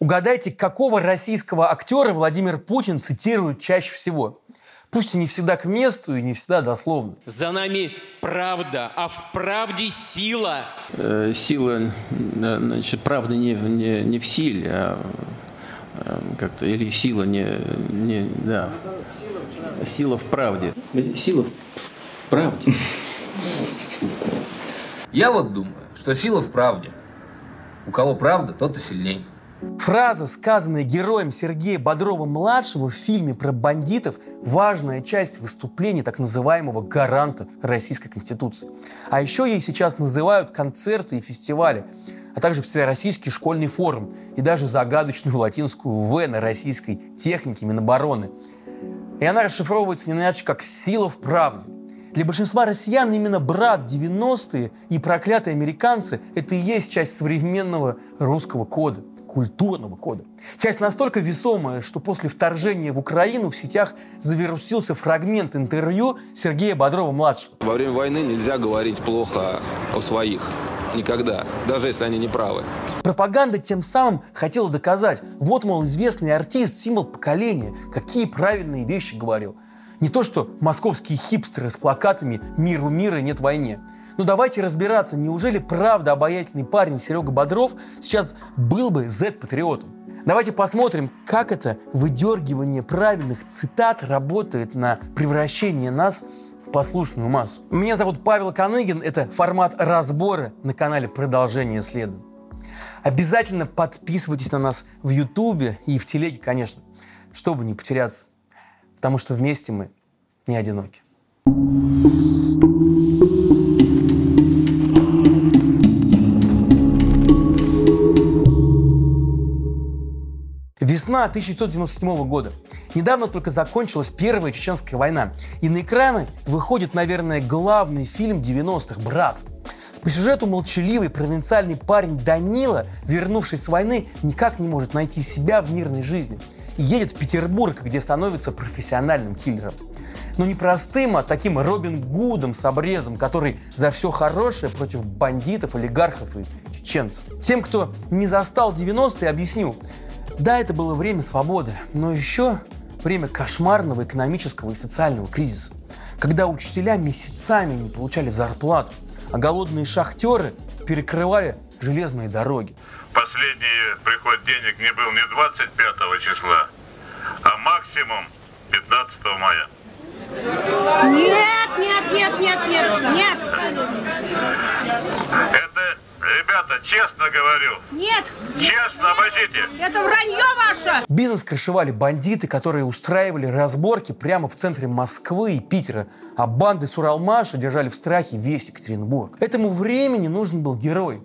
Угадайте, какого российского актера Владимир Путин цитирует чаще всего? Пусть и не всегда к месту, и не всегда дословно. За нами правда, а в правде сила. Э, сила, э, значит, правда не, не, не в силе, а э, как-то, или сила не, не да. Сила в правде. Сила в, в правде. Я вот думаю, что сила в правде. У кого правда, тот и сильней. Фраза, сказанная героем Сергея Бодрова-младшего в фильме про бандитов, важная часть выступления так называемого гаранта Российской Конституции. А еще ей сейчас называют концерты и фестивали, а также Всероссийский школьный форум и даже загадочную латинскую «В» на российской технике Минобороны. И она расшифровывается не иначе, как «сила в правде». Для большинства россиян именно брат 90-е и проклятые американцы – это и есть часть современного русского кода культурного кода. Часть настолько весомая, что после вторжения в Украину в сетях завирусился фрагмент интервью Сергея Бодрова-младшего. Во время войны нельзя говорить плохо о своих. Никогда. Даже если они не правы. Пропаганда тем самым хотела доказать, вот, мол, известный артист, символ поколения, какие правильные вещи говорил. Не то, что московские хипстеры с плакатами «Миру мира нет войне». Ну давайте разбираться, неужели правда обаятельный парень Серега Бодров сейчас был бы Z-патриотом? Давайте посмотрим, как это выдергивание правильных цитат работает на превращение нас в послушную массу. Меня зовут Павел Коныгин, это формат разбора на канале «Продолжение следа». Обязательно подписывайтесь на нас в Ютубе и в Телеге, конечно, чтобы не потеряться, потому что вместе мы не одиноки. Весна 1997 года. Недавно только закончилась Первая Чеченская война. И на экраны выходит, наверное, главный фильм 90-х «Брат». По сюжету молчаливый провинциальный парень Данила, вернувшись с войны, никак не может найти себя в мирной жизни. И едет в Петербург, где становится профессиональным киллером. Но не простым, а таким Робин Гудом с обрезом, который за все хорошее против бандитов, олигархов и чеченцев. Тем, кто не застал 90-е, объясню. Да, это было время свободы, но еще время кошмарного экономического и социального кризиса, когда учителя месяцами не получали зарплату, а голодные шахтеры перекрывали железные дороги. Последний приход денег не был не 25 числа, а максимум честно говорю. Нет. Честно, обойдите. Это вранье ваше. Бизнес крышевали бандиты, которые устраивали разборки прямо в центре Москвы и Питера, а банды с Уралмаша держали в страхе весь Екатеринбург. Этому времени нужен был герой,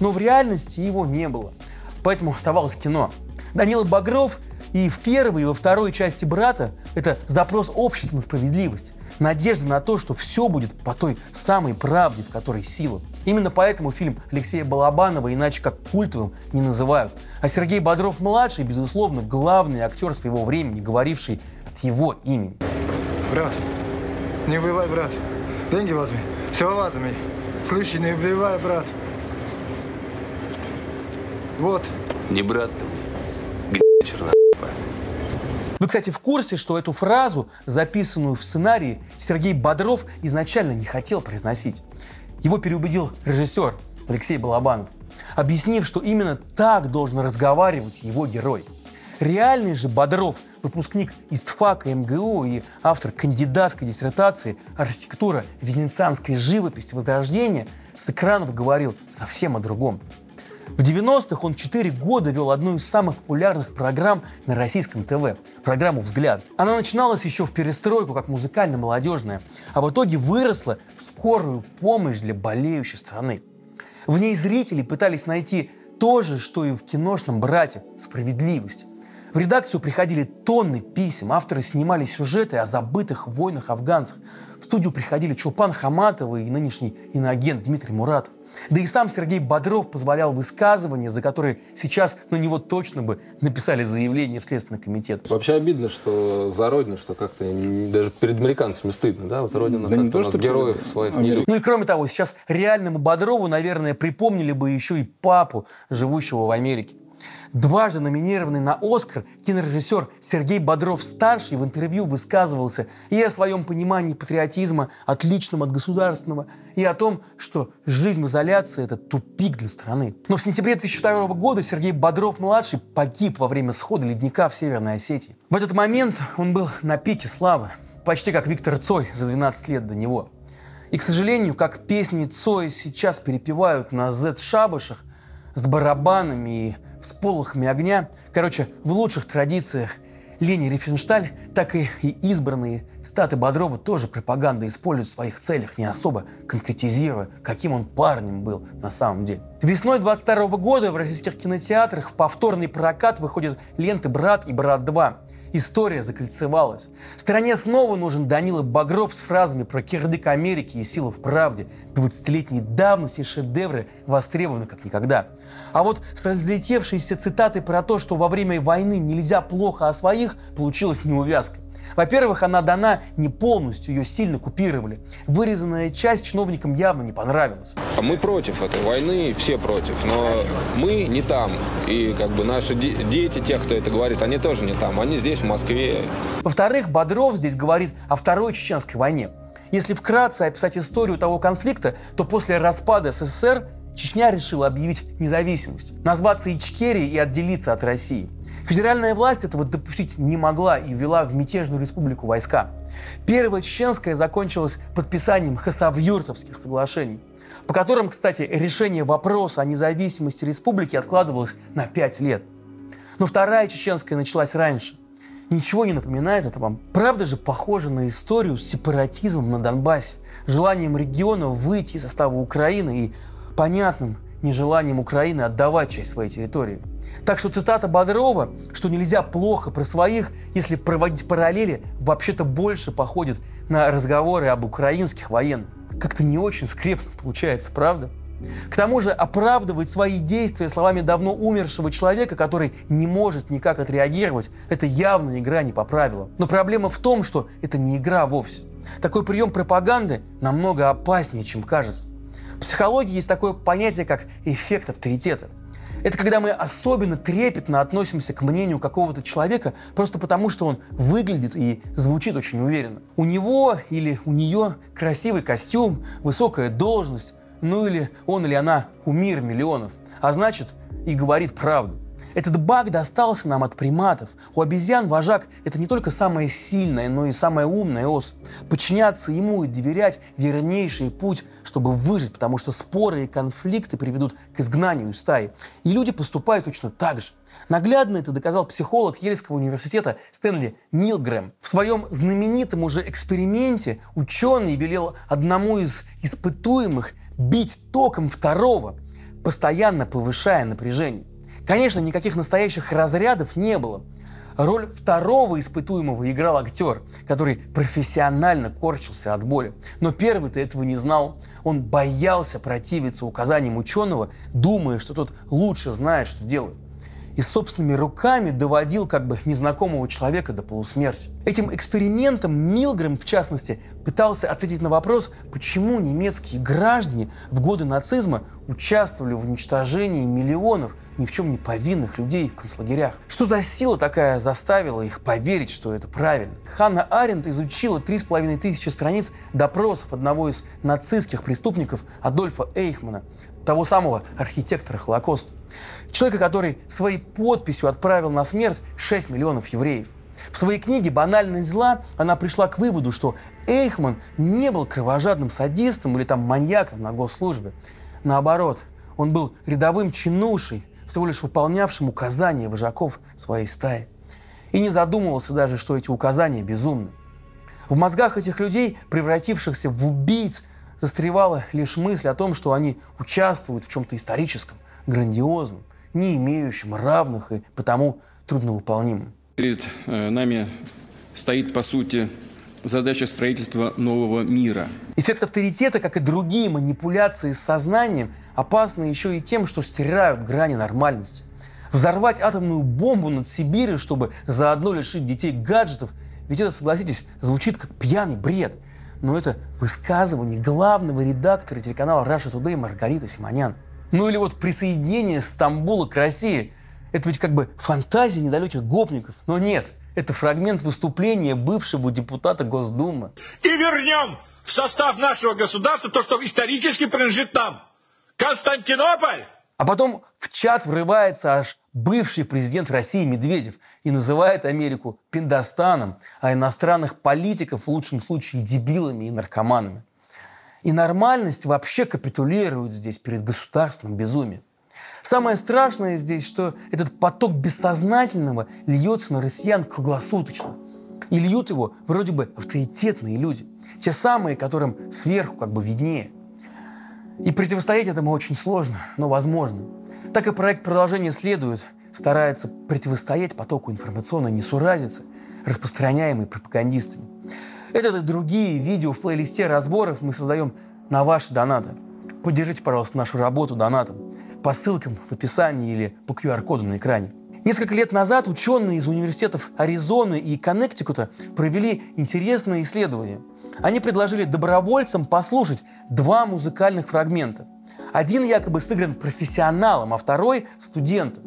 но в реальности его не было. Поэтому оставалось кино. Данила Багров и в первой, и во второй части «Брата» — это запрос общества на справедливость надежда на то, что все будет по той самой правде, в которой сила. Именно поэтому фильм Алексея Балабанова иначе как культовым не называют. А Сергей Бодров-младший, безусловно, главный актер своего времени, говоривший от его имени. Брат, не убивай, брат. Деньги возьми. Все возьми. Слышь, не убивай, брат. Вот. Не брат ты, черная. Вы, кстати, в курсе, что эту фразу, записанную в сценарии, Сергей Бодров изначально не хотел произносить. Его переубедил режиссер Алексей Балабанов, объяснив, что именно так должен разговаривать его герой. Реальный же Бодров, выпускник ИСТФАКа МГУ и автор кандидатской диссертации «Архитектура венецианской живописи Возрождения», с экранов говорил совсем о другом. В 90-х он 4 года вел одну из самых популярных программ на российском ТВ – программу «Взгляд». Она начиналась еще в перестройку, как музыкально-молодежная, а в итоге выросла в скорую помощь для болеющей страны. В ней зрители пытались найти то же, что и в киношном «Брате» – справедливость. В редакцию приходили тонны писем, авторы снимали сюжеты о забытых войнах-афганцах, в студию приходили Чулпан Хаматова и нынешний иноагент Дмитрий Муратов. Да и сам Сергей Бодров позволял высказывания, за которые сейчас на него точно бы написали заявление в Следственный комитет. Вообще обидно, что за Родину, что как-то даже перед американцами стыдно, да? Вот Родина да не то, что героев своих не любит. Ну и кроме того, сейчас реальному Бодрову, наверное, припомнили бы еще и папу, живущего в Америке. Дважды номинированный на «Оскар» кинорежиссер Сергей Бодров-старший в интервью высказывался и о своем понимании патриотизма, отличном от государственного, и о том, что жизнь в изоляции – это тупик для страны. Но в сентябре 2002 года Сергей Бодров-младший погиб во время схода ледника в Северной Осетии. В этот момент он был на пике славы, почти как Виктор Цой за 12 лет до него. И, к сожалению, как песни Цоя сейчас перепевают на Z-шабашах с барабанами и всполохами огня, короче, в лучших традициях Лени Рифеншталь, так и, и избранные цитаты Бодрова тоже пропаганда используют в своих целях, не особо конкретизируя, каким он парнем был на самом деле. Весной 22 года в российских кинотеатрах в повторный прокат выходят ленты «Брат» и «Брат 2». История закольцевалась. Стране снова нужен Данила Багров с фразами про кирдык Америки и силу в правде. 20-летней давности шедевры востребованы как никогда. А вот с разлетевшейся цитатой про то, что во время войны нельзя плохо о своих, получилась неувязка. Во-первых, она дана не полностью, ее сильно купировали. Вырезанная часть чиновникам явно не понравилась. А мы против этой войны, все против, но мы не там. И как бы наши дети, тех, кто это говорит, они тоже не там, они здесь, в Москве. Во-вторых, Бодров здесь говорит о Второй Чеченской войне. Если вкратце описать историю того конфликта, то после распада СССР Чечня решила объявить независимость, назваться Ичкерией и отделиться от России. Федеральная власть этого допустить не могла и ввела в мятежную республику войска. Первая чеченская закончилась подписанием Хасавюртовских соглашений, по которым, кстати, решение вопроса о независимости республики откладывалось на пять лет. Но вторая чеченская началась раньше. Ничего не напоминает это вам? Правда же похоже на историю с сепаратизмом на Донбассе, желанием региона выйти из состава Украины и понятным нежеланием Украины отдавать часть своей территории. Так что цитата Бодрова, что нельзя плохо про своих, если проводить параллели, вообще-то больше походит на разговоры об украинских военных. Как-то не очень скрепно получается, правда? К тому же оправдывать свои действия словами давно умершего человека, который не может никак отреагировать, это явно игра не по правилам. Но проблема в том, что это не игра вовсе. Такой прием пропаганды намного опаснее, чем кажется. Психологии есть такое понятие, как эффект авторитета. Это когда мы особенно трепетно относимся к мнению какого-то человека просто потому, что он выглядит и звучит очень уверенно. У него или у нее красивый костюм, высокая должность, ну или он или она кумир миллионов, а значит и говорит правду. Этот баг достался нам от приматов. У обезьян вожак – это не только самая сильная, но и самая умная ос. Подчиняться ему и доверять – вернейший путь, чтобы выжить, потому что споры и конфликты приведут к изгнанию стаи. И люди поступают точно так же. Наглядно это доказал психолог Ельского университета Стэнли Нилгрэм. В своем знаменитом уже эксперименте ученый велел одному из испытуемых бить током второго, постоянно повышая напряжение. Конечно, никаких настоящих разрядов не было. Роль второго испытуемого играл актер, который профессионально корчился от боли. Но первый-то этого не знал. Он боялся противиться указаниям ученого, думая, что тот лучше знает, что делает и собственными руками доводил как бы незнакомого человека до полусмерти. Этим экспериментом Милгрэм, в частности, пытался ответить на вопрос, почему немецкие граждане в годы нацизма участвовали в уничтожении миллионов ни в чем не повинных людей в концлагерях. Что за сила такая заставила их поверить, что это правильно? Ханна Аренд изучила три с половиной тысячи страниц допросов одного из нацистских преступников Адольфа Эйхмана, того самого архитектора Холокоста. Человека, который своей подписью отправил на смерть 6 миллионов евреев. В своей книге «Банальность зла» она пришла к выводу, что Эйхман не был кровожадным садистом или там маньяком на госслужбе. Наоборот, он был рядовым чинушей, всего лишь выполнявшим указания вожаков своей стаи. И не задумывался даже, что эти указания безумны. В мозгах этих людей, превратившихся в убийц, застревала лишь мысль о том, что они участвуют в чем-то историческом, грандиозном, не имеющем равных и потому трудновыполнимым. Перед э, нами стоит, по сути, задача строительства нового мира. Эффект авторитета, как и другие манипуляции с сознанием, опасны еще и тем, что стирают грани нормальности. Взорвать атомную бомбу над Сибирью, чтобы заодно лишить детей гаджетов, ведь это, согласитесь, звучит как пьяный бред – но это высказывание главного редактора телеканала Russia Today Маргариты Симонян. Ну или вот присоединение Стамбула к России. Это ведь как бы фантазия недалеких гопников. Но нет, это фрагмент выступления бывшего депутата Госдумы. И вернем в состав нашего государства то, что исторически принадлежит нам. Константинополь! А потом в чат врывается аж бывший президент России Медведев и называет Америку пиндостаном, а иностранных политиков в лучшем случае дебилами и наркоманами. И нормальность вообще капитулирует здесь перед государственным безумием. Самое страшное здесь, что этот поток бессознательного льется на россиян круглосуточно. И льют его вроде бы авторитетные люди. Те самые, которым сверху как бы виднее. И противостоять этому очень сложно, но возможно. Так и проект продолжения следует, старается противостоять потоку информационной несуразицы, распространяемой пропагандистами. Этот и другие видео в плейлисте разборов мы создаем на ваши донаты. Поддержите, пожалуйста, нашу работу донатом по ссылкам в описании или по QR-коду на экране. Несколько лет назад ученые из университетов Аризоны и Коннектикута провели интересное исследование. Они предложили добровольцам послушать два музыкальных фрагмента. Один якобы сыгран профессионалом, а второй – студентом.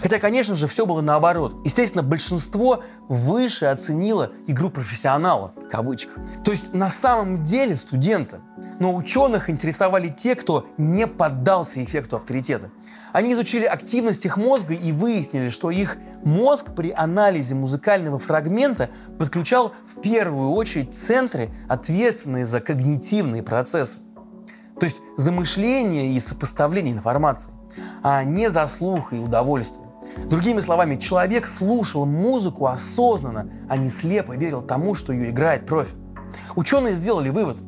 Хотя, конечно же, все было наоборот. Естественно, большинство выше оценило игру профессионала, в кавычках. То есть на самом деле студента. Но ученых интересовали те, кто не поддался эффекту авторитета. Они изучили активность их мозга и выяснили, что их мозг при анализе музыкального фрагмента подключал в первую очередь центры, ответственные за когнитивные процессы. То есть за мышление и сопоставление информации, а не за слух и удовольствие. Другими словами, человек слушал музыку осознанно, а не слепо верил тому, что ее играет профи. Ученые сделали вывод.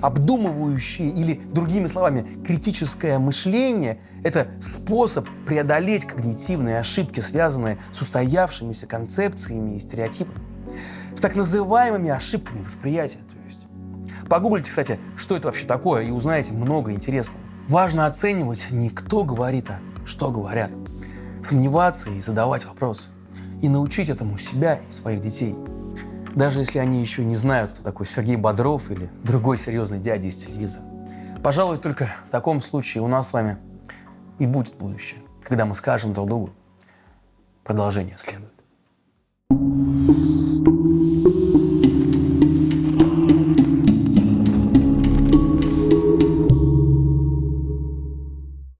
Обдумывающее или, другими словами, критическое мышление – это способ преодолеть когнитивные ошибки, связанные с устоявшимися концепциями и стереотипами. С так называемыми ошибками восприятия, то есть. Погуглите, кстати, что это вообще такое, и узнаете много интересного. Важно оценивать не кто говорит, а что говорят сомневаться и задавать вопросы. И научить этому себя и своих детей. Даже если они еще не знают, кто такой Сергей Бодров или другой серьезный дядя из телевизора. Пожалуй, только в таком случае у нас с вами и будет будущее, когда мы скажем друг другу, продолжение следует.